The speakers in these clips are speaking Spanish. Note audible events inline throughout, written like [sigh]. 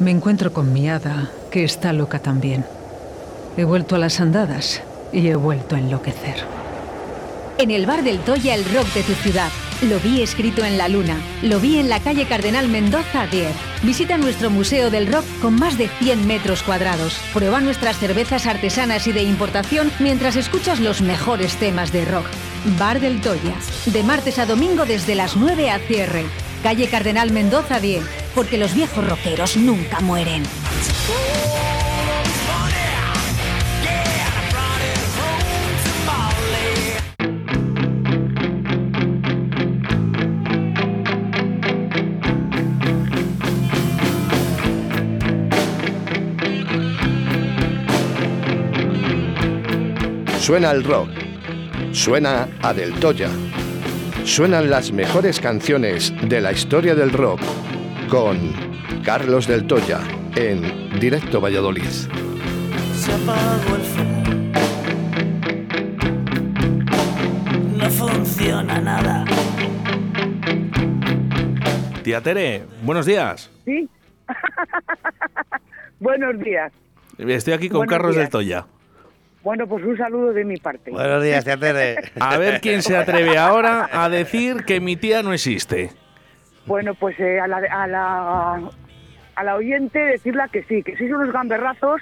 Me encuentro con mi hada, que está loca también. He vuelto a las andadas y he vuelto a enloquecer. En el bar del Toya, el rock de tu ciudad. Lo vi escrito en la luna. Lo vi en la calle Cardenal Mendoza 10. Visita nuestro Museo del Rock con más de 100 metros cuadrados. Prueba nuestras cervezas artesanas y de importación mientras escuchas los mejores temas de rock. Bar del Toya. De martes a domingo desde las 9 a cierre. Calle Cardenal Mendoza 10. Porque los viejos rockeros nunca mueren. Suena el rock. Suena a Del Toya. Suenan las mejores canciones de la historia del rock con Carlos Del Toya en Directo Valladolid. Se apagó el No funciona nada. Tía Tere, buenos días. Sí. [laughs] Buenos días. Estoy aquí con Buenos Carlos días. del Toya. Bueno, pues un saludo de mi parte. Buenos días, tía Tere. A ver quién se atreve ahora a decir que mi tía no existe. Bueno, pues eh, a, la, a, la, a la oyente decirla que sí, que sois unos gamberrazos,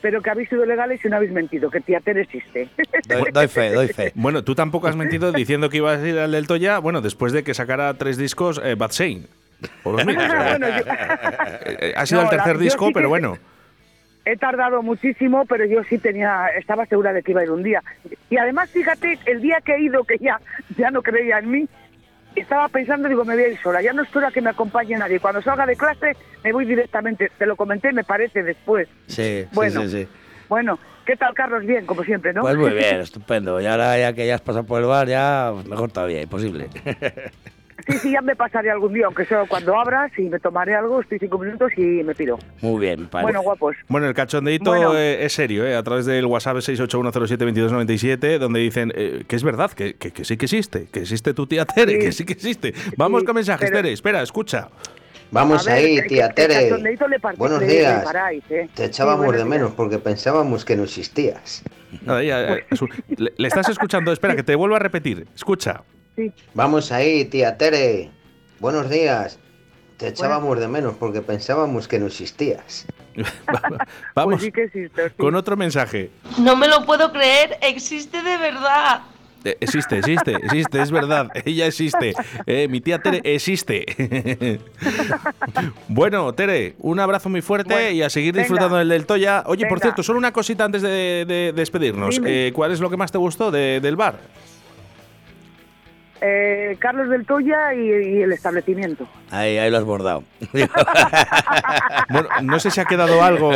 pero que habéis sido legales y no habéis mentido, que tía Tere existe. Doy, doy [laughs] fe, doy fe. Bueno, tú tampoco has mentido [laughs] diciendo que ibas a ir al del Toya, bueno, después de que sacara tres discos eh, Bad Shane. Por los mismos, eh. Bueno, yo- Eh, Ha [laughs] sido No, el tercer disco, sí pero bueno. He tardado muchísimo, pero yo sí tenía, estaba segura de que iba a ir un día. Y además, fíjate, el día que he ido, que ya, ya no creía en mí, estaba pensando, digo, me voy a ir sola, ya no espero a que me acompañe nadie. Cuando salga de clase, me voy directamente. Te lo comenté, me parece, después. Sí, Bueno. sí, sí, sí. Bueno, ¿qué tal, Carlos? Bien, como siempre, ¿no? Pues muy bien, [laughs] estupendo. Y ahora ya que ya has pasado por el bar, ya mejor todavía, imposible. [laughs] Sí, sí, ya me pasaré algún día, aunque sea cuando abras y me tomaré algo, estoy cinco minutos y me pido. Muy bien, parece. Bueno, guapos. Bueno, el cachondeito Bueno. eh, es serio, eh, a través del WhatsApp 681072297, donde dicen eh, que es verdad, que, que- que sí que existe, que existe tu tía Tere, Sí. que sí que existe. Vamos Sí, con mensajes, pero- Tere, espera, escucha. Vamos ver, ahí, tía que Tere. Buenos días. paráis, ¿eh? Te echábamos de menos días. porque pensábamos que no existías. Nada, ya, su- le, le estás escuchando, espera, que te vuelvo a repetir. Escucha. Sí. Vamos ahí, tía Tere. Buenos días. Te echábamos de menos porque pensábamos que no existías. [laughs] Vamos Pues sí que existe, sí. con otro mensaje. No me lo puedo creer, existe de verdad. Eh, existe, existe, existe, es verdad. Ella existe. Eh, mi tía Tere existe. [laughs] bueno, Tere, un abrazo muy fuerte Bueno, y a seguir venga. disfrutando del del Toya. Oye, por cierto, solo una cosita antes de, de despedirnos. Eh, ¿Cuál es lo que más te gustó de- del bar? Eh, Carlos del Toya y, y el establecimiento. Ahí, ahí lo has bordado. [laughs] Bueno, no sé si ha quedado algo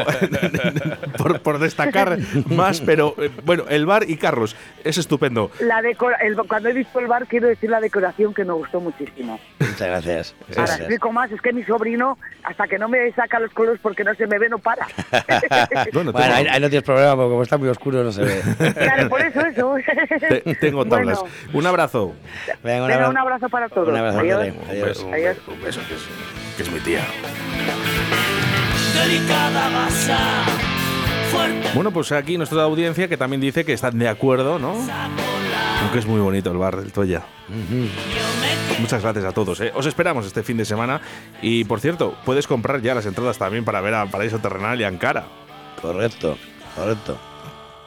[laughs] por, por destacar más, pero eh, bueno, el bar y Carlos, es estupendo. La decora el- cuando he visto el bar, quiero decir la decoración que me gustó muchísimo. Muchas gracias. Ahora Gracias. explico más, es que mi sobrino, hasta que no me saca los colores porque no se me ve, no para. [laughs] Bueno, ahí, ahí no tienes problema porque como está muy oscuro no se ve. claro, por eso, eso. te- tengo tablas. Bueno, Un abrazo. Venga, venga, un abrazo para todos. Un abrazo, Adiós. Tere. Adiós. Un Adiós. beso, un beso, que es, que es mi tía. Delicada. Fuerte Bueno, pues aquí nuestra audiencia que también dice que están de acuerdo, ¿no? Aunque es muy bonito el bar del Toya. Muchas gracias a todos. ¿eh? Os esperamos este fin de semana. Y por cierto, puedes comprar ya las entradas también para ver a Paraíso Terrenal y Ankara. Correcto, correcto.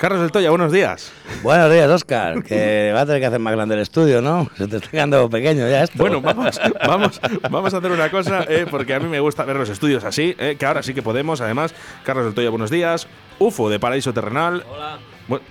Carlos del Toya, buenos días. Buenos días, Oscar. Que va a tener que hacer más grande el estudio, ¿no? Se te está quedando pequeño ya esto. Bueno, vamos, vamos, vamos a hacer una cosa, eh, porque a mí me gusta ver los estudios así, eh, que ahora sí que podemos. Además, Carlos del Toya, buenos días. UFO de Paraíso Terrenal. Hola. Bueno,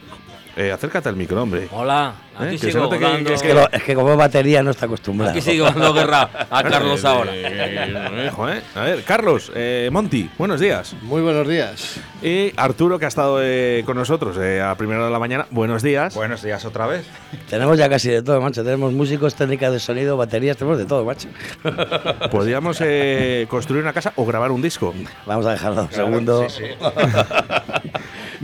eh, acércate al micro, hombre. Hola, ¿Eh? aquí se sigo que- dando, que Es que, lo- es que como batería no está acostumbrado. aquí sigo dando guerra a Carlos Eh, ahora. eh, hijo, eh. A ver, Carlos, eh, Monty, buenos días. Muy buenos días. Y Arturo, que ha estado eh, con nosotros eh, a primera hora de la mañana, buenos días. Buenos días otra vez. [laughs] Tenemos ya casi de todo, macho. Tenemos músicos, técnicas de sonido, baterías, tenemos de todo, macho. [laughs] Podríamos eh, construir una casa o grabar un disco. Vamos a dejarlo un segundo. Sí, sí. [laughs]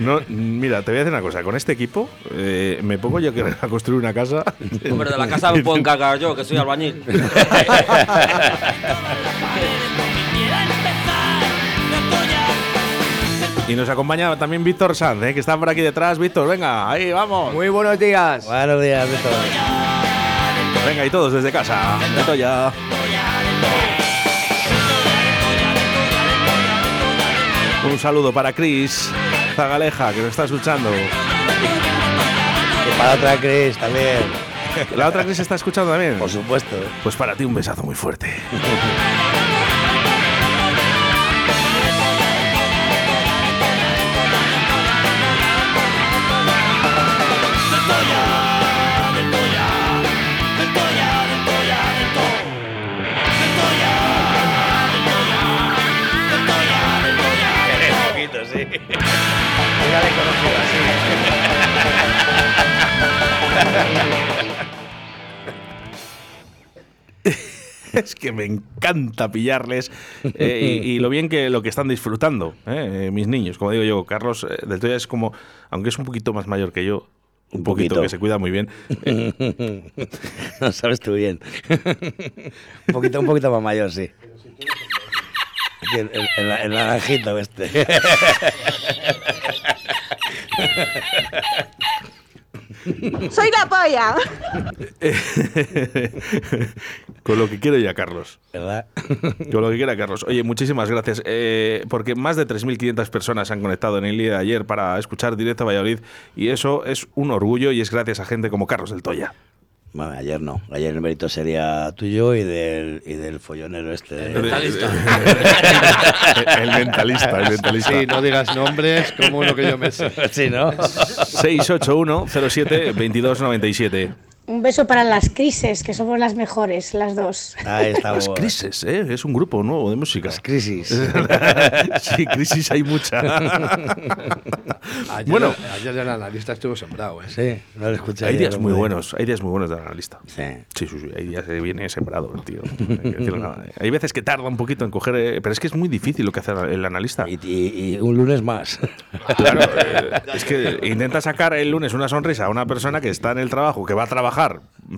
No, mira, te voy a decir una cosa. Con este equipo eh, me pongo yo que a construir una casa. Hombre, de la casa me puedo encargar yo, que soy albañil. Y nos acompaña también Víctor Sanz, ¿eh? que está por aquí detrás. Víctor, venga, ahí vamos. Muy buenos días. Buenos días, Víctor. Venga, y todos desde casa. Esto ya. Un saludo para Chris Zagaleja, que nos está escuchando. Y para otra Cris también. ¿La otra Chris está escuchando también? Por supuesto. Pues para ti un besazo muy fuerte. [laughs] Ya le conozco es que me encanta pillarles eh, y, y lo bien que lo que están disfrutando eh, eh, mis niños. Como digo yo, Carlos eh, del Toya es como, aunque es un poquito más mayor que yo, un, poquito, poquito. que se cuida muy bien. [laughs] No sabes tú bien. [laughs] un poquito, un poquito más mayor, sí. El- el- el naranjito este. [laughs] Soy la polla. [laughs] con lo que quiero ya, Carlos. ¿Verdad? [laughs] Con lo que quiera, Carlos. Oye, muchísimas gracias. eh, porque más de 3.500 personas se han conectado en el día de ayer para escuchar Directo a Valladolid. Y eso es un orgullo y es gracias a gente como Carlos del Toya. Bueno, ayer no. Ayer el mérito sería tuyo y del, y del follonero este. El mentalista. el mentalista, el mentalista. Sí, no digas nombres como uno que yo me sé. [laughs] Sí, ¿no? 681 07 2297. Un beso para las crisis, que somos las mejores, las dos. Ahí estamos. Las Crisis, ¿eh? es un grupo nuevo de música. Las crisis. [laughs] sí, crisis hay mucha. [laughs] Ayer, bueno, ayer el analista estuvo sembrado, ¿eh? Sí, no lo escuché. hay días muy buenos, hay días muy buenos de analista. Sí. Sí, sí, sí, hay días que viene sembrado el tío. No hay que decirle nada. Hay veces que tarda un poquito en coger, eh, pero es que es muy difícil lo que hace el analista. Y, y- y un lunes más. Claro, eh, es que intenta sacar el lunes una sonrisa a una persona que está en el trabajo, que va a trabajar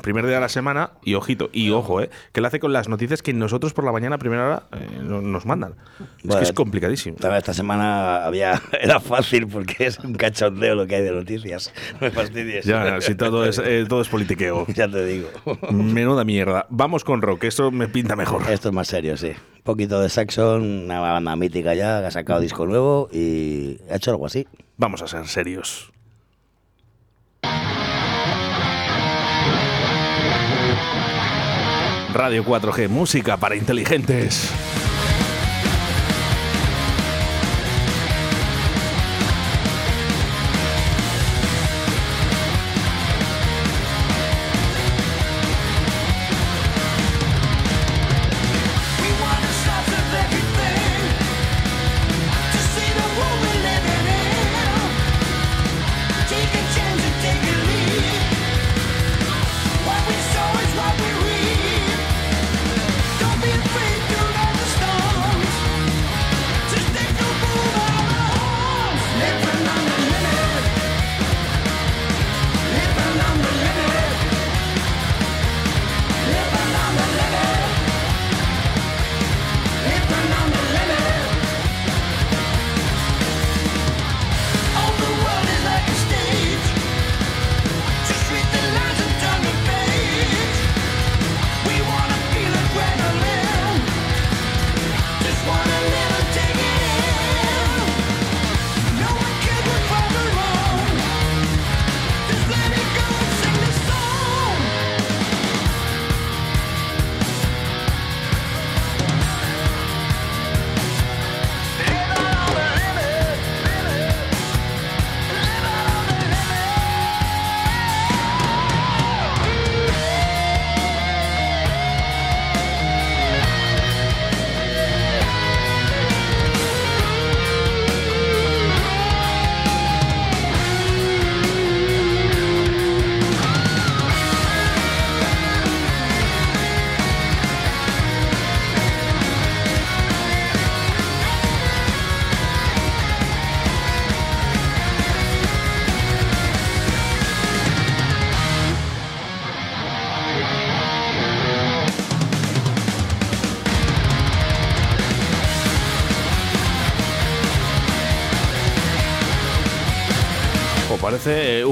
primer día de la semana, y ojito, y ojo, eh, que lo hace con las noticias que nosotros por la mañana a primera hora eh, no- nos mandan. es Bueno, que es complicadísimo. También esta semana había [laughs] era fácil porque es un cachondeo lo que hay de noticias. No [laughs] me fastidies. Ya, si todo es, eh, todo es politiqueo. [laughs] Ya te digo. Menuda mierda. Vamos con rock, esto me pinta mejor. Esto es más serio, sí. Un poquito de Saxon, una banda mítica ya, que ha sacado disco nuevo y ha hecho algo así. Vamos a ser serios. Radio 4G, música para inteligentes.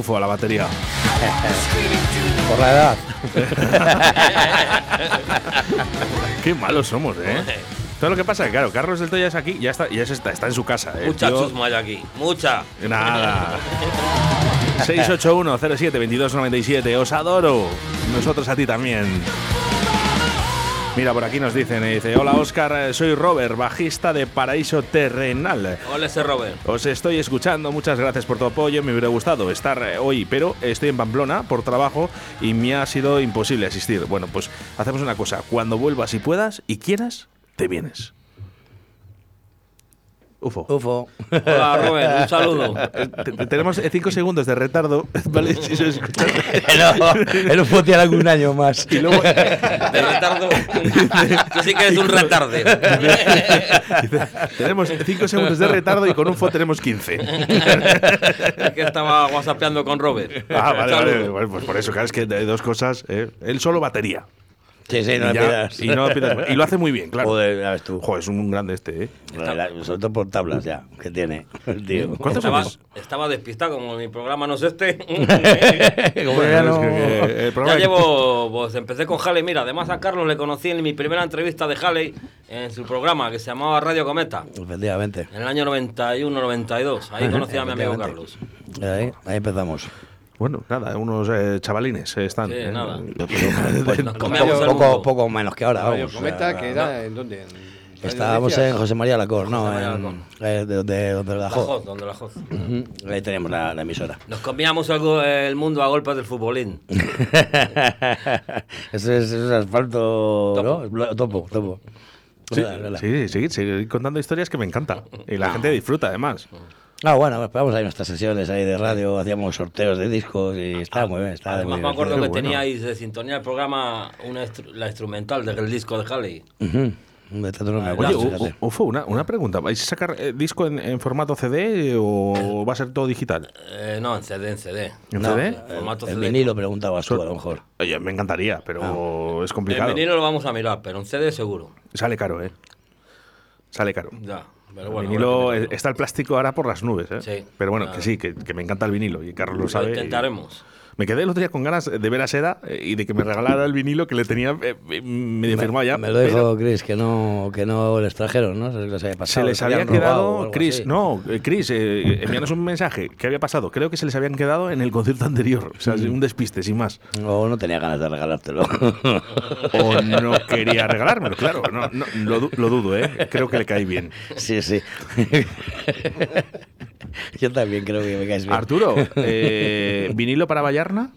A la batería. Por la edad. [laughs] Qué malos somos, ¿eh? Todo lo que pasa es que, claro, Carlos del Toya es aquí, ya está, ya está, está en su casa, ¿eh? Mucha chusma hay aquí. Mucha. Nada. [laughs] 681-07-2297. Os adoro. Nosotros a ti también. Mira, por aquí nos dicen, eh, dice, hola Oscar, eh, soy Robert, bajista de Paraíso Terrenal. Hola, ese Robert. Os estoy escuchando, muchas gracias por tu apoyo, me hubiera gustado estar eh, hoy, pero estoy en Pamplona por trabajo y me ha sido imposible asistir. Bueno, pues hacemos una cosa, cuando vuelvas y puedas y quieras, te vienes. UFO. UFO. Hola, Robert, un saludo. Te- Tenemos eh, cinco segundos de retardo, [laughs] ¿vale? Si se escucha. [laughs] no, el UFO tiene algún año más. Y luego, De retardo. Tú sí que eres un retarde. tenemos cinco segundos de retardo y con UFO tenemos 15. Es que estaba whatsappeando con Robert. Ah, vale, vale. Bueno, pues por eso, claro, es que hay dos cosas. ¿eh? Él solo batería. Sí, sí, no y, ya- pidas. y no le pidas- y lo hace muy bien, claro. Joder, ya ves tú. Joder, es un grande este, ¿eh? La- Sobre todo por tablas ya, que tiene el tío. ¿Cuántos Estaba, estaba despistado, como mi programa no es este. [laughs] Como ya no- [laughs] que llevo, pues empecé con Halley. Mira, además a Carlos le conocí en mi primera entrevista de Halley en su programa que se llamaba Radio Cometa. Efectivamente. En el año 91-92. Ahí conocí a mi amigo. Carlos. Ahí, ahí empezamos. Bueno, nada, unos eh, chavalines eh, están. Sí, ¿eh? nada. [laughs] Pues, Nos [laughs] poco, menos que ahora. Vamos, Cometa, o sea, que era en dónde? En Radio Estábamos en José María Lacor, ¿no? María En- Lacor. eh, de donde, donde la La Joz. Donde la. Ujú, Ahí teníamos la, la emisora. Nos comíamos algo, el mundo a golpes del futbolín. [laughs] Eso es, eso es asfalto, Topo, topo. Sí, sí, sí, seguir contando historias que me encanta. Y la gente disfruta, además. Ah, bueno, pues vamos ahí nuestras sesiones ahí de radio, hacíamos sorteos de discos y estaba muy bien. Estaba Además muy me acuerdo que bueno. teníais de sintonía el programa una la instrumental del disco de Halley. Ujú. De tanto no me Oye. U- Ufo, una, una pregunta. ¿Vais a sacar eh, disco en, en formato CD o va a ser todo digital? Eh, no, en CD, en CD. ¿En No, CD? el- Formato el CD. vinilo preguntabas tú, a lo mejor. Oye, me encantaría, pero es En complicado. vinilo lo vamos a mirar, pero en CD seguro. Sale caro, ¿eh? Sale caro. Ya, pero El vinilo, está el plástico ahora por las nubes, ¿eh? Sí, Pero bueno, claro. que sí, que, que me encanta el vinilo y Carlos lo Lo sabe. y- intentaremos. Me quedé el otro día con ganas de ver a Seda eh, y de que me regalara el vinilo que le tenía eh, eh, medio firmado ya. Me lo pero dijo Chris, que no, que no les trajeron, ¿no? Se les había Se pasado. les habían había quedado, Chris, así. no, Chris, eh, envíanos un mensaje. ¿Qué había pasado? Creo que se les habían quedado en el concierto anterior. O sea, Mm. un despiste, sin más. O no tenía ganas de regalártelo. [laughs] O no quería regalármelo, claro. No, no, lo, du- lo dudo, ¿eh? Creo que le cae bien. sí, sí. [laughs] [laughs] Yo también creo que me caes bien. Arturo, eh, [laughs] ¿vinilo para Vallarna?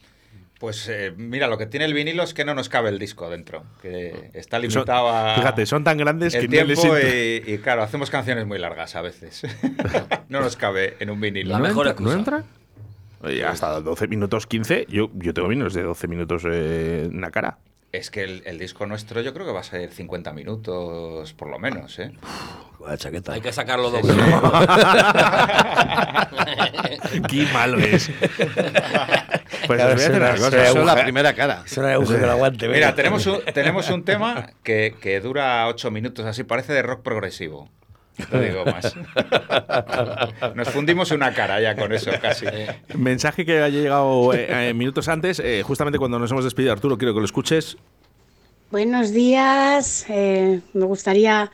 Pues eh, mira, lo que tiene el vinilo es que no nos cabe el disco dentro, que está Son- limitado a fíjate, son tan grandes el que no les tiempo y, y, claro, hacemos canciones muy largas a veces. [laughs] no nos cabe en un vinilo. La ¿No mejor entra? ¿No entra? Oye, hasta 12 minutos 15. Yo, yo tengo vinilos de 12 minutos eh, en la cara. Es que el, el disco nuestro yo creo que va a ser 50 minutos por lo menos, ¿eh? Chaqueta. Hay que sacarlo doble. [laughs] Qué malo es. Pues Claro, os voy a hacer una cosa. Eso es la primera cara. Eso agujero que lo aguante. Mira, tenemos un, tenemos un tema que, que dura 8 minutos, así parece de rock progresivo. No te digo más. Nos fundimos una cara ya con eso, casi. Mensaje que haya llegado eh, eh, minutos antes, eh, justamente cuando nos hemos despedido, Arturo, quiero que lo escuches. Buenos días. eh, me gustaría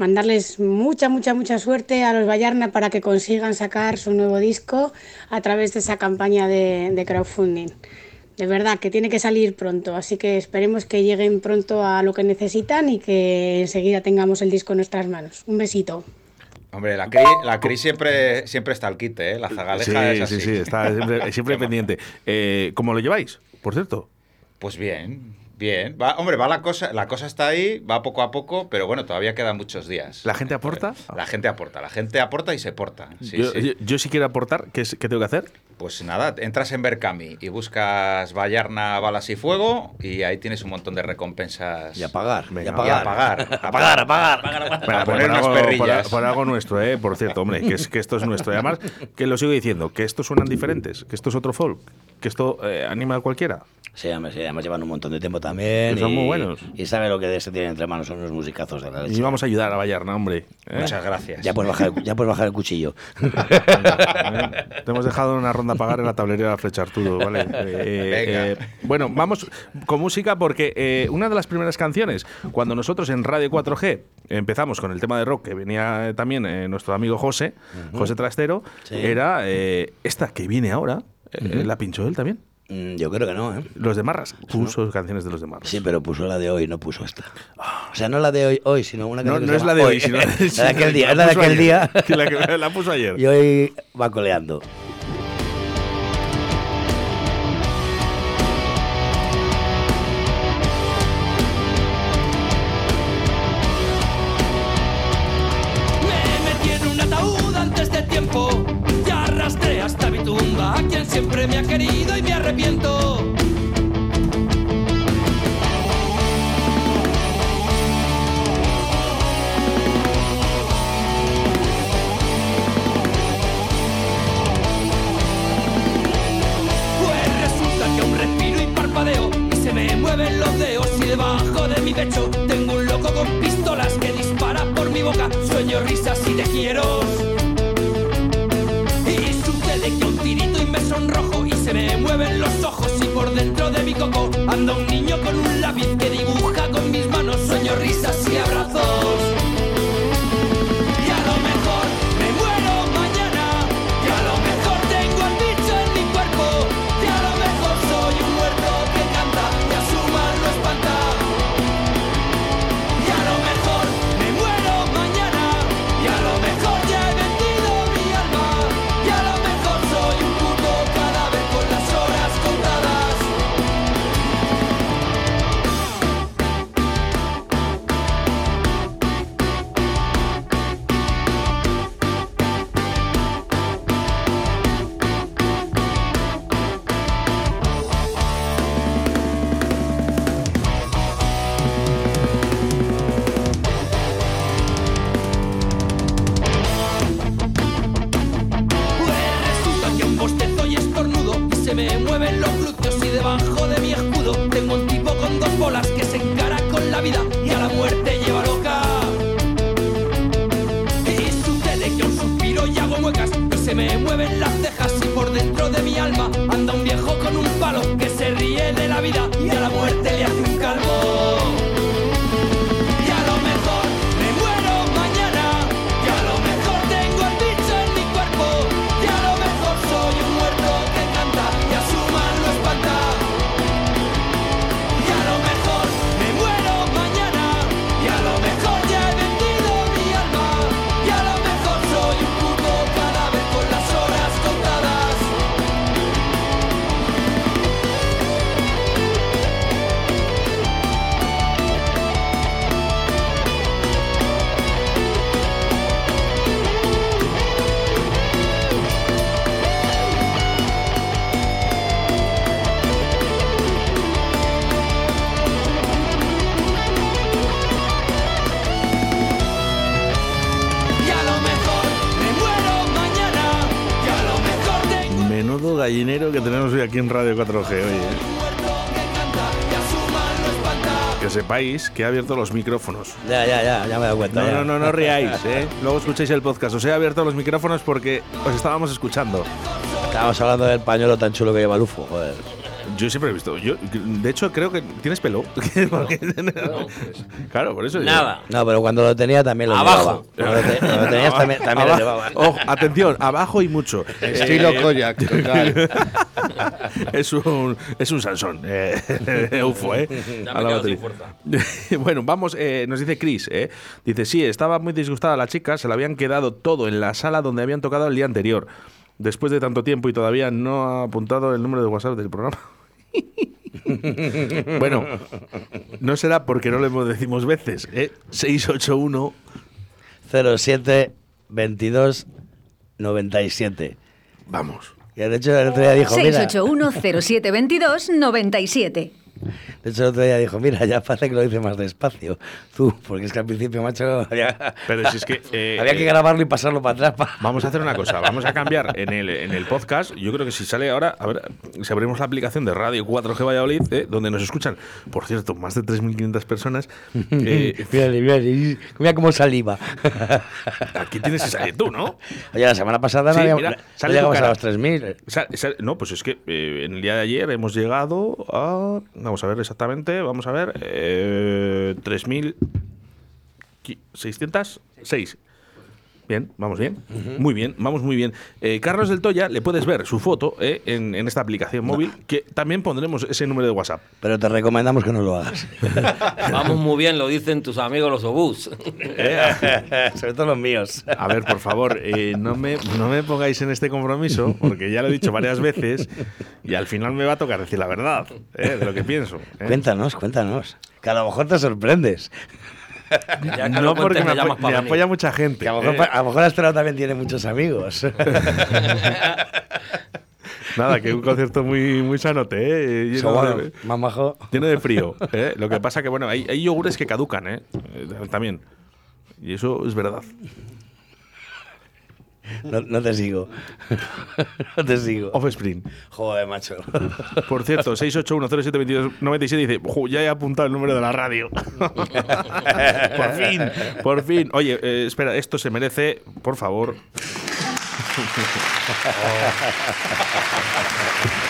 mandarles mucha, mucha, mucha suerte a los Vallarna para que consigan sacar su nuevo disco a través de esa campaña de, de crowdfunding. De verdad que tiene que salir pronto, así que esperemos que lleguen pronto a lo que necesitan y que enseguida tengamos el disco en nuestras manos. Un besito. Hombre, la Cris, la Cris siempre, siempre está al quite, ¿eh? La zagaleja Sí, es así. sí, sí, está siempre, siempre [laughs] pendiente. Eh, ¿Cómo lo lleváis, por cierto? Pues bien, bien. Va, hombre, va la cosa, la cosa está ahí, va poco a poco, pero bueno, todavía quedan muchos días. ¿La gente aporta? La gente aporta, la gente aporta y se porta. Sí, yo, sí. yo- yo sí quiero aportar, ¿qué, es- qué tengo que hacer? Pues nada, entras en Berkami y buscas Vallarna, Balas y Fuego y ahí tienes un montón de recompensas. Y a pagar. y Venga, a va. Y a pagar. pagar. [laughs] A pagar, a pagar. [laughs] Para poner unas algo, perrillas. por- por algo nuestro, ¿eh? por cierto, hombre, que, es, que esto es nuestro. Y además, que lo sigo diciendo, que estos suenan diferentes, que esto es otro folk, que esto eh, anima a cualquiera. Sí, sí, además llevan un montón de tiempo también. Que son y- muy buenos. Y sabe lo que se tiene entre manos, son unos musicazos de la leche. Y vamos a ayudar a Vallarna, hombre. ¿eh? Muchas gracias. Ya puedes bajar, el- ya puedes bajar el cuchillo. [laughs] Te hemos dejado una ronda a pagar en la tablería de la Flecha Arturo, ¿vale? Eh, Venga. eh, bueno, vamos con música porque eh, una de las primeras canciones, cuando nosotros en Radio 4G empezamos con el tema de rock, que venía también eh, nuestro amigo José. José Trastero, Sí. era eh, esta que viene ahora. eh, Ujú. ¿La pinchó él también? Mm, Yo creo que no, ¿eh? Los de Marras. Puso canciones de los de Marras. Sí, pero puso la de hoy, no puso esta. O sea, no la de hoy, hoy sino una No, canción no se es la de hoy, sino [laughs] la de aquel [laughs] día, es la de aquel ayer, día. que [laughs] la que la puso ayer. Y hoy va coleando. Aquí en Radio 4G. Oye, que sepáis que he abierto los micrófonos. Ya, ya, ya, ya me he dado cuenta. No, ya. no, no, no riáis, [laughs] ¿eh? Luego escucháis el podcast. Os he abierto los micrófonos porque os estábamos escuchando. Estábamos hablando del pañuelo tan chulo que lleva Lufo, joder. Yo siempre he visto. Yo, de hecho, creo que tienes pelo. [laughs] claro, por eso. [laughs] yo- Nada. No, pero cuando lo tenía también lo Abajo. llevaba. Cuando lo, te- cuando lo tenías también, [laughs] también lo llevaba. Ojo, atención, abajo y mucho. Estilo Koyak, total. es un es un Sansón. Eh, ufo, ¿eh? Ya A me la quedo batería. sin fuerza. bueno, vamos, eh, nos dice Chris, ¿eh? Dice, sí, estaba muy disgustada la chica, se la habían quedado todo en la sala donde habían tocado el día anterior. Después de tanto tiempo y todavía no ha apuntado el número de WhatsApp del programa. [laughs] bueno, no será porque no lo decimos veces, ¿eh? 681 07 22 97. Vamos. Que de hecho el otro día dijo, mira, 681 0722 97. De hecho, el otro día dijo, mira, ya parece que lo dice más despacio. Tú, porque es que al principio, macho, había, [laughs] Pero si es que. [laughs] eh, había que eh, grabarlo y pasarlo para atrás. Vamos a hacer una cosa, vamos a cambiar en el, en el podcast. Yo creo que si sale ahora, a ver, si abrimos la aplicación de Radio 4G Valladolid, eh, donde nos escuchan, por cierto, más de 3.500 personas, [laughs] eh, mira, mira, mira cómo saliva. aquí tienes que salir tú, ¿no? Oye, la semana pasada no, Sí, mira, no sale tu llegamos a los 3.000. Sa- sa- no, pues es que eh, en el día de ayer hemos llegado a. Vamos a ver exactamente, vamos a ver. Eh, 3.606. Bien, vamos bien. Muy bien, vamos muy bien. Eh, Carlos del Toya, le puedes ver su foto eh, en, en esta aplicación móvil, que también pondremos ese número de WhatsApp. Pero te recomendamos que no lo hagas. [laughs] Vamos muy bien, lo dicen tus amigos los obús. [laughs] Sobre todo los míos. A ver, por favor, eh, no, me, no me pongáis en este compromiso, porque ya lo he dicho varias veces y al final me va a tocar decir la verdad eh, de lo que pienso. eh. Cuéntanos, cuéntanos. Que a lo mejor te sorprendes. Ya que no porque me, apo- me apoya mucha gente. Que a lo mejor, eh. a lo mejor también tiene muchos amigos. [laughs] Nada, que un concierto muy, muy sanote, ¿eh? Lleno, bueno, de, más majo. lleno de frío. ¿eh? Lo que pasa que, bueno, hay, hay yogures que caducan, ¿eh? Eh, También. Y eso es verdad. No, no te sigo. [laughs] no te sigo. Offspring. Joder, macho. Por cierto, 681072297 dice, "Ju, ya he apuntado el número de la radio. [laughs] por fin, por fin. Oye, eh, espera, esto se merece, por favor. [laughs]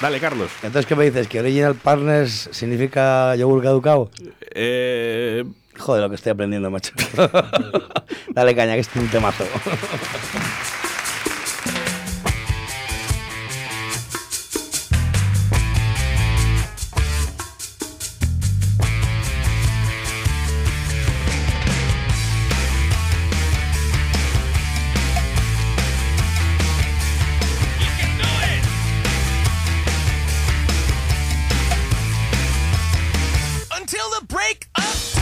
Dale, Carlos. Entonces, ¿qué me dices? ¿Que Original Partners significa yogur caducado? Eh, Joder, lo que estoy aprendiendo, macho. [laughs] Dale caña, que es un temazo. The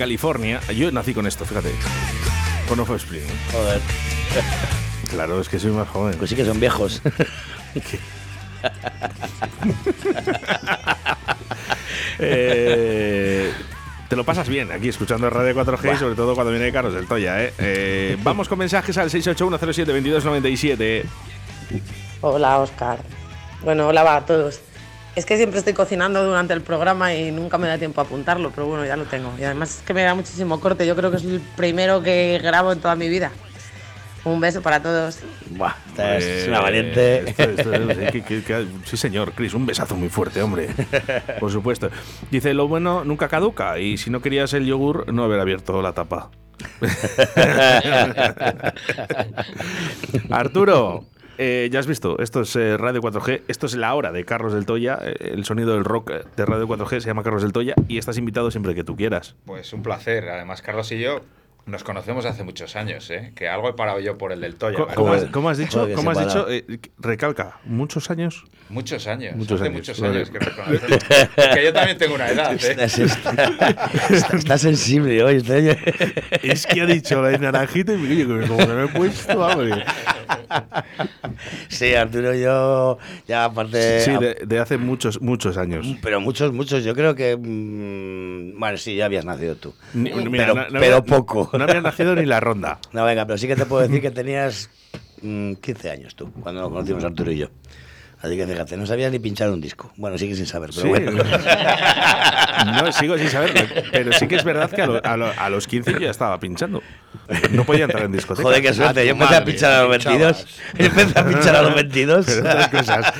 California, yo nací con esto, fíjate. Con Offspring. Joder. Claro, es que soy más joven. Pues sí que son viejos. [laughs] Eh, te lo pasas bien aquí escuchando Radio 4G y sobre todo cuando viene Carlos del Toya. ¿eh? Eh, [laughs] vamos con mensajes al 681072297. Hola, Oscar. Bueno, hola va a todos. Es que siempre estoy cocinando durante el programa y nunca me da tiempo a apuntarlo, pero bueno, ya lo tengo. Y además es que me da muchísimo corte. Yo creo que es el primero que grabo en toda mi vida. Un beso para todos. Buah, esta es una valiente. Esto- esto- sí, que- que- que- sí, señor, Chris, un besazo muy fuerte, hombre. [laughs] Por supuesto. Dice, lo bueno nunca caduca y si no querías el yogur, no haber abierto la tapa. [laughs] [laughs] Arturo, eh, ya has visto, esto es eh, Radio 4G, esto es la hora de Carlos del Toya, eh, el sonido del rock de Radio 4G se llama Carlos del Toya y estás invitado siempre que tú quieras. Pues un placer. Además, Carlos y yo nos conocemos hace muchos años, ¿eh? Que algo he parado yo por el del Toya. ¿Cómo has, cómo has dicho? Que ¿Cómo has dicho? Eh, recalca, ¿muchos años? Muchos años. Muchos hace años, muchos vale. años que nos conocemos. que yo también tengo una edad, ¿eh? Estás- está, está- está sensible hoy. está- Es que ha dicho la de naranjita y me digo, como me lo he puesto, hombre. Sí, Arturo, yo ya aparte. Sí, de, de hace muchos, muchos años. Pero muchos, muchos. Yo creo que. mm, bueno, sí, ya habías nacido tú. Ni- mira, pero no- no pero poco. [laughs] No había nacido ni la ronda. No, venga, pero sí que te puedo decir que tenías mm, 15 años tú, cuando nos conocimos Arturo y yo. Así que fíjate, no sabías ni pinchar un disco. Bueno, sigue sin saber, pero Sí. bueno. [laughs] No, sigo sin saberlo. Pero sí que es verdad que a, lo- a lo- a los 15 yo ya estaba pinchando. No podía entrar en discoteca. Joder, qué suerte. Yo empecé a pinchar a los 22. Yo [laughs] empecé a pinchar a los 22. Pero otras cosas.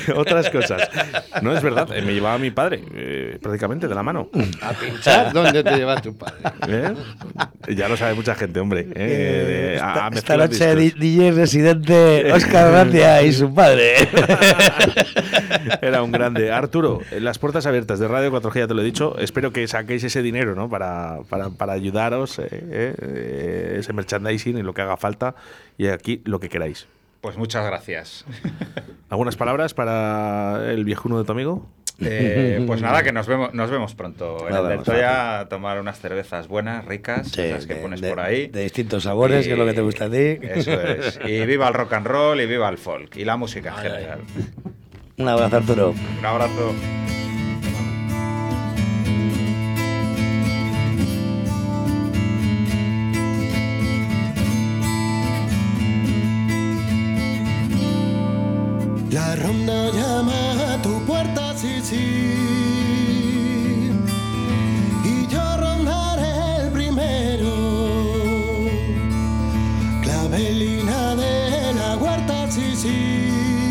[laughs] otras cosas. No, es verdad. eh, Me llevaba mi padre, eh, prácticamente, de la mano. ¿A pinchar? ¿Dónde te lleva tu padre? [laughs] ¿Eh? Ya lo sabe mucha gente, hombre. eh, Eh, de- a- a esta, noche DJ residente Oscar Gracia y su padre. [laughs] Era un grande. Arturo, las puertas abiertas de Radio 4G, ya te lo he dicho. Espero que saquéis ese dinero ¿no? para, para, para ayudaros, eh, eh, eh, ese merchandising y lo que haga falta. Y aquí lo que queráis. Pues muchas gracias. ¿Algunas palabras para el viejuno de tu amigo? Eh, pues nada, que nos vemos, nos vemos pronto en el a tomar unas cervezas buenas, ricas, Sí, esas que de- pones de- por ahí. de distintos sabores, que es lo que te gusta a ti. Eso es. Y viva el rock and roll y viva el folk y la música en general. Un abrazo, Arturo. Un abrazo. La ronda llama a tu puerta, sí, sí. Y yo rondaré el primero. Clavelina de la huerta, sí, sí.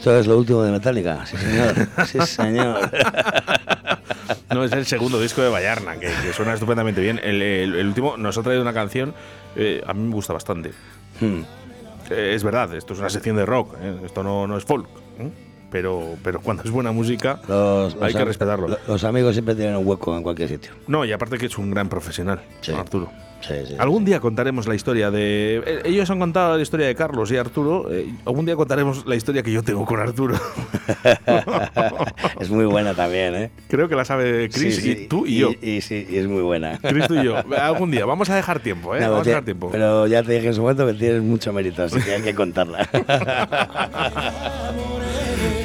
Esto es lo último de Metallica. Sí, señor. Sí, [laughs] señor. No, es el segundo disco de Bayarna, que, que suena estupendamente bien. El, el- el último nos ha traído una canción, eh, a mí me gusta bastante. Hmm. Eh, es verdad, esto es una sección de rock, eh, esto no, no es folk. Pero, pero cuando es buena música, Los, hay los que respetarlo. lo- Los amigos siempre tienen un hueco en cualquier sitio. No, y aparte que es un gran profesional, Sí. Arturo. Sí, sí. Algún día contaremos la historia de. eh, Ellos han contado la historia de Carlos y Arturo. eh, algún día contaremos la historia que yo tengo con Arturo. [laughs] es muy buena también, ¿eh? Creo que la sabe Chris Sí, y tú y, yo. Y, sí, y es muy buena. Chris, tú y yo. [laughs] Algún día. Vamos a dejar tiempo, ¿eh? No, Vamos a te- dejar tiempo. Pero ya te dije en su momento que tienes mucho mérito, así que hay que contarla. [laughs]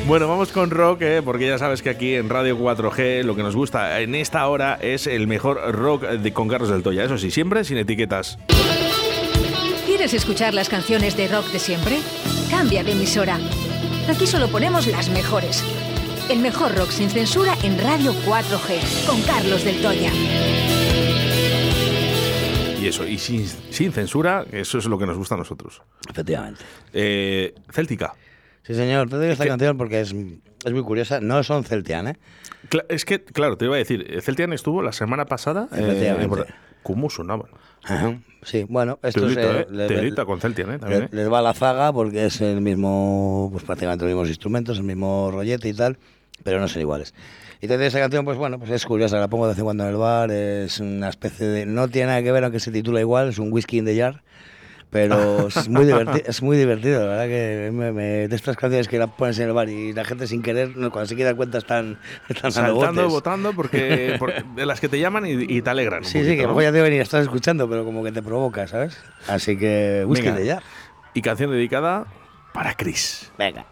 Bueno, vamos con rock, ¿eh? porque ya sabes que aquí en Radio 4G lo que nos gusta en esta hora es el mejor rock de, con Carlos del Toya. Eso sí, siempre sin etiquetas. ¿Quieres escuchar las canciones de rock de siempre? Cambia de emisora. Aquí solo ponemos las mejores. El mejor rock sin censura en Radio 4G, con Carlos del Toya. Y eso, y sin, sin censura, eso es lo que nos gusta a nosotros. Efectivamente. Eh, Céltica. Sí, señor, te doy esta ¿Qué? canción porque es, es muy curiosa. No son Celtian, ¿eh? Es que, claro, te iba a decir, Celtian estuvo la semana pasada. eh, Efectivamente. por- ¿Cómo sonaban? Ajá. Sí, bueno, esto es, ¿eh? le- Telita le- con Celtian, ¿eh? También, le- ¿eh? les va la zaga porque es el mismo, pues prácticamente los mismos instrumentos, el mismo rollete y tal, pero no son iguales. Y entonces esa canción, pues bueno, pues es curiosa, la pongo de vez en cuando en el bar, es una especie de... No tiene nada que ver, aunque se titula igual, es un whisky in the jar, pero [laughs] es muy divertido, es muy divertido, la verdad que me- me- de estas canciones que la pones en el bar y la gente sin querer, no, cuando se quiere dar cuenta están, están Saltando, votando, porque, [laughs] porque de las que te llaman y, y te alegran. Sí, sí, que ¿no? ya te venir, estás escuchando, pero como que te provoca, ¿sabes? Así que de ya. Y canción dedicada para Chris. Venga.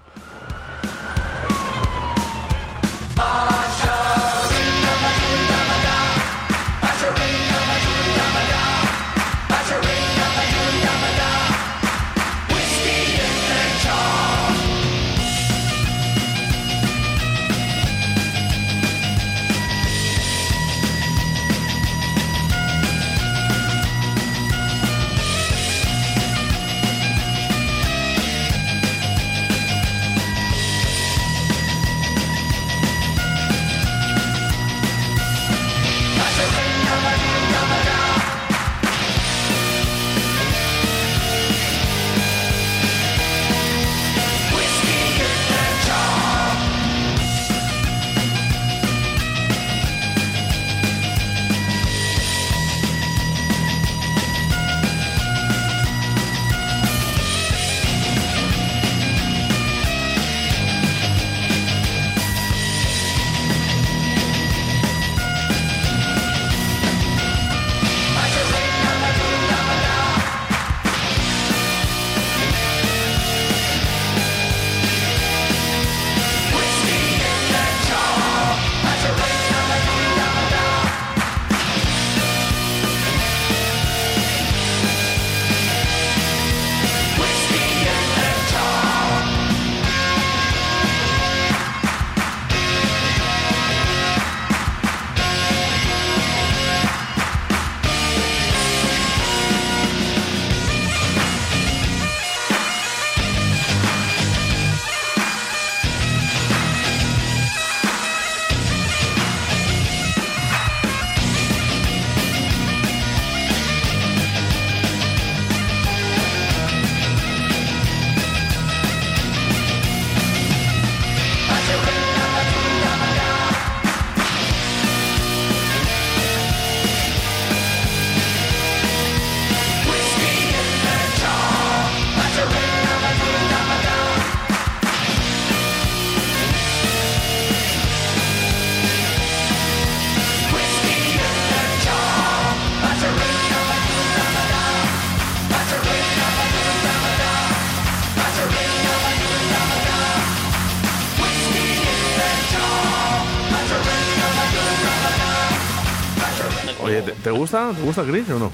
Gusta? ¿Te gusta Chris o no?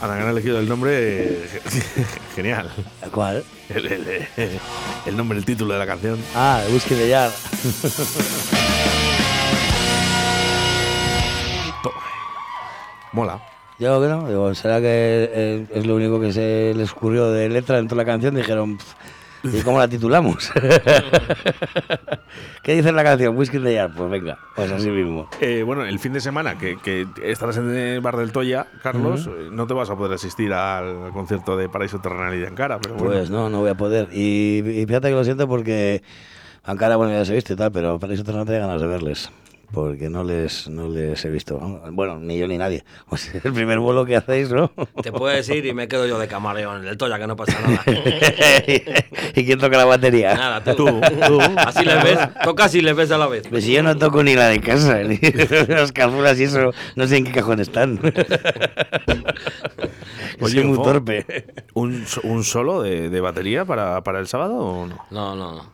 Ana han elegido el nombre [laughs] genial. ¿Cuál? El, el- el nombre, el título de la canción. Ah, de jar. [laughs] Mola. Yo que no, digo, será que eh, es lo único que se les ocurrió de letra dentro de la canción. Dijeron, "Pff, ¿y cómo la titulamos? [laughs] ¿Qué dice la canción? Whisky de jar. Pues venga, pues así mismo. Eh, bueno, el fin de semana que, que estarás en el bar del Toya, Carlos, eh, no te vas a poder asistir al concierto de Paraíso Terrenal y de Ankara, pero bueno. Pues no, no voy a poder. Y, y fíjate que lo siento porque Ankara, bueno, ya se viste y tal, pero para eso no tenía ganas de verles. Porque no les, no les he visto. Bueno, ni yo ni nadie. [laughs] Pues es el primer vuelo que hacéis, ¿no? Te puedes ir y me quedo yo de camaleón en el Toya, que no pasa nada. [laughs] ¿Y quién toca la batería? Nada, tú. Así les ves, tocas y les ves a la vez. Pues si yo no toco ni la de casa, ni [laughs] las cápsulas y eso, no sé en qué cajón están. Soy muy Fo, torpe. ¿Un, so- un solo de, de batería para, para el sábado o no? No, no, no.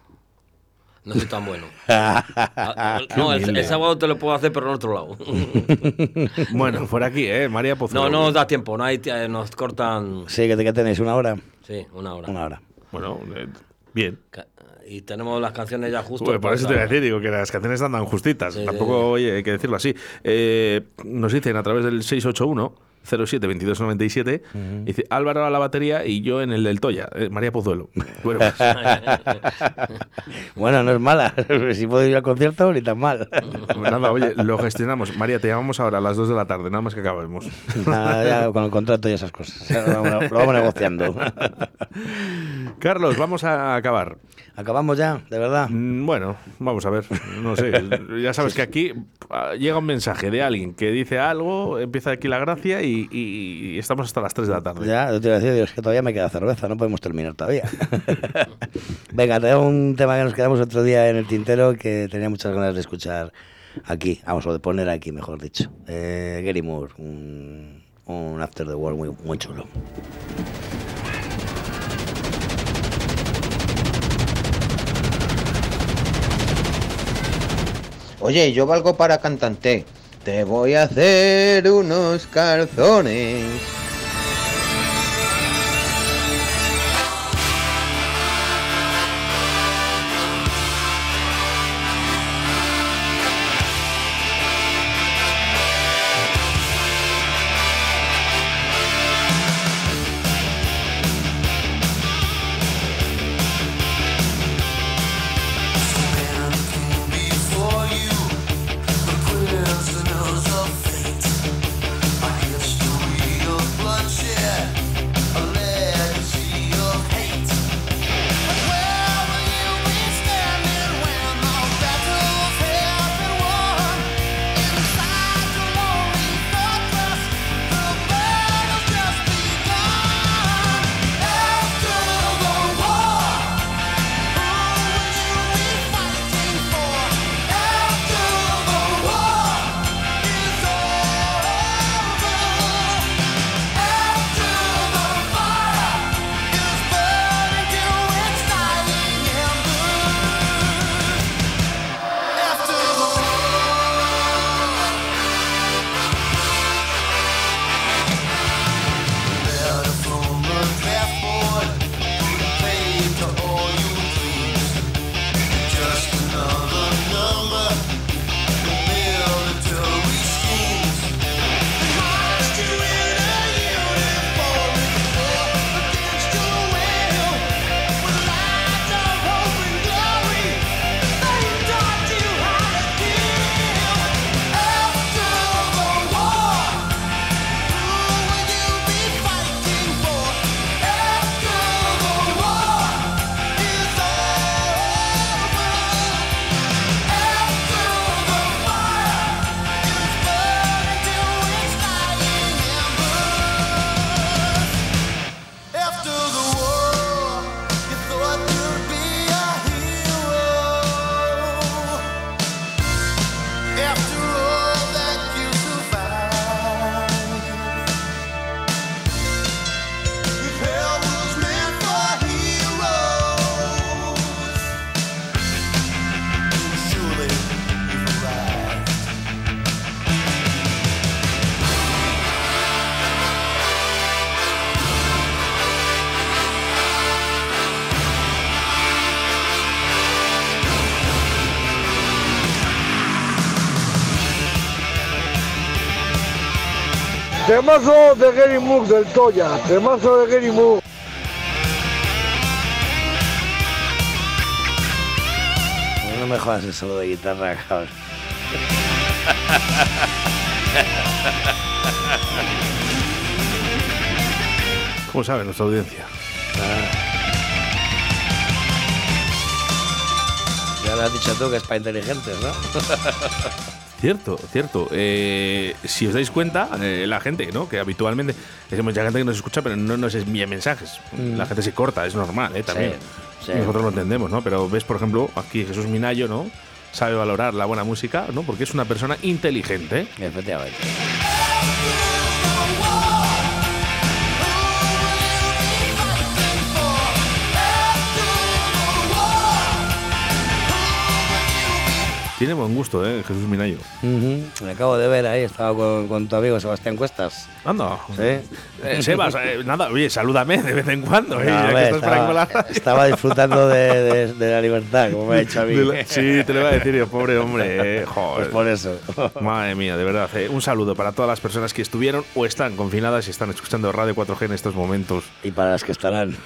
No soy tan bueno. [laughs] Ah, No, el, el sábado te lo puedo hacer, pero en otro lado. [laughs] Bueno, fuera aquí, ¿eh? María Pozuelo. No, no nos da tiempo, no hay, eh, nos cortan. Sí, que te que tenéis una hora. Sí, una hora. Una hora. Bueno, eh, bien. Y tenemos las canciones ya justo. Pues por eso te voy a decir, digo que las canciones andan justitas. Sí, Tampoco, oye, hay que decirlo así. Eh, nos dicen a través del 681 07 22 97. Dice Álvaro a la batería y yo en el del Toya, eh, María Pozuelo. [laughs] Bueno, pues, [laughs] bueno, no es mala. [laughs] si puedo ir al concierto, ni tan mal. nada, oye, lo gestionamos. María, te llamamos ahora a las 2 de la tarde, nada más que acabemos. Nada, ya con el contrato y esas cosas. Lo vamos, lo vamos negociando. Carlos, vamos a acabar. ¿Acabamos ya? ¿De verdad? Mm, Bueno, vamos a ver. No sé. Ya sabes que aquí ah, llega un mensaje de alguien que dice algo, empieza aquí la gracia y, y estamos hasta las 3 de la tarde. Ya, yo te iba a decir, Dios, que todavía me queda cerveza, no podemos terminar todavía. [laughs] Venga, tengo un tema que nos quedamos otro día en el tintero que tenía muchas ganas de escuchar aquí, vamos, o de poner aquí, mejor dicho. Eh, Gary Moore, un, un After the War muy, muy chulo. Oye, yo valgo para cantante. Te voy a hacer unos calzones. Temazo de Gary Moore del Toya, temazo de Gary Moore. No me jodas el solo de guitarra, cabrón. ¿Cómo sabe nuestra audiencia? Ya lo has dicho tú que es para inteligentes, ¿no? [laughs] Cierto, cierto. Eh, si os dais cuenta, eh, la gente, ¿no? Que habitualmente hay mucha gente que nos escucha, pero no nos envía mensajes. Mm. La gente se corta, es normal, ¿eh? También. Sí, sí. Nosotros lo entendemos, ¿no? Pero ves, por ejemplo, aquí Jesús Minayo, ¿no? Sabe valorar la buena música, ¿no? Porque es una persona inteligente. Efectivamente. Tiene buen gusto, ¿eh? Jesús Minayo. Me acabo de ver ahí, estaba con, con tu amigo Sebastián Cuestas. Anda. Sí. Eh, Sebas, eh, nada, oye, salúdame de vez en cuando. eh, que estás estaba, disfrutando de, de- de la libertad, como me ha dicho a mí. La- Sí, te lo iba a decir yo, pobre hombre. eh, joder. Pues por eso. Madre mía, de verdad. un saludo para todas las personas que estuvieron o están confinadas y están escuchando Radio 4G en estos momentos. Y para las que estarán.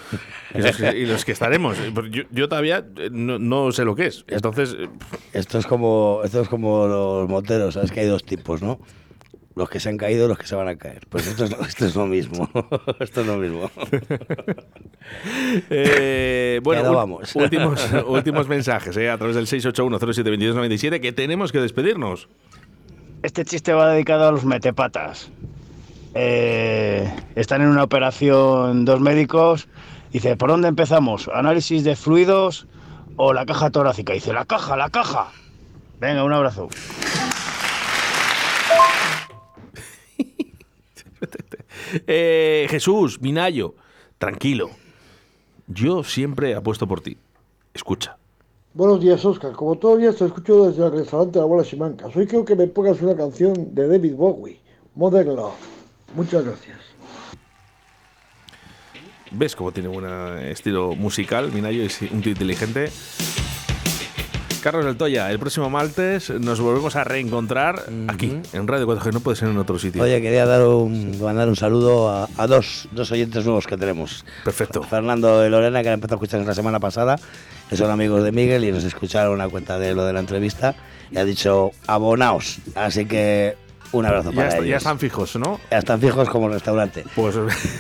Y los que, y los que estaremos. Pues Yo, yo todavía eh, no, no sé lo que es. Entonces, eh, Esto es como esto es como los moteros, sabes que hay dos tipos, ¿no? Los que se han caído y los que se van a caer. Pues esto es, lo- esto es lo mismo. [laughs] esto es lo mismo. [laughs] Eh, bueno, vamos. [laughs] últimos, últimos mensajes eh, a través del 681072297 que tenemos que despedirnos. Este chiste va dedicado a los metepatas. Eh, están en una operación dos médicos. Dice, ¿por dónde empezamos? ¿Análisis de fluidos o la caja torácica? Dice, la caja, la caja. Venga, un abrazo. [laughs] Eh, Jesús, Minayo, tranquilo. Yo siempre apuesto por ti. Escucha. Buenos días, Oscar. Como todavía te escucho desde el restaurante La Bola Simancas, hoy creo que me pongas una canción de David Bowie, Modern Love. Muchas gracias. ¿Ves cómo tiene buen estilo musical? Minayo es un tío inteligente. Carlos del Toya, el próximo martes nos volvemos a reencontrar aquí, en Radio 4G. No puede ser en otro sitio. Oye, quería dar un, mandar un saludo a, a dos, dos oyentes nuevos que tenemos. Perfecto. Fernando y Lorena, que han empezado a escuchar la semana pasada, que son amigos de Miguel y nos escucharon una cuenta de lo de la entrevista y ha dicho abonaos. Así que un abrazo ya, para está- ellos. ya están fijos, ¿no? Ya están fijos como el restaurante. Pues,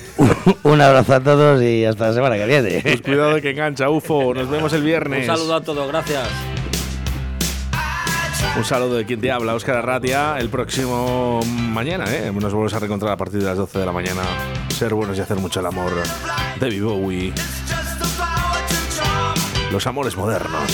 [laughs] un abrazo a todos y hasta la semana que viene. pues cuidado de que engancha, UFO. Nos vemos el viernes. Un saludo a todos, gracias. Un saludo de quien te habla, Óscar Arratia. El próximo mañana, ¿eh? Nos volvemos a reencontrar a partir de las 12 de la mañana. Ser buenos y hacer mucho el amor. David Bowie. Los amores modernos.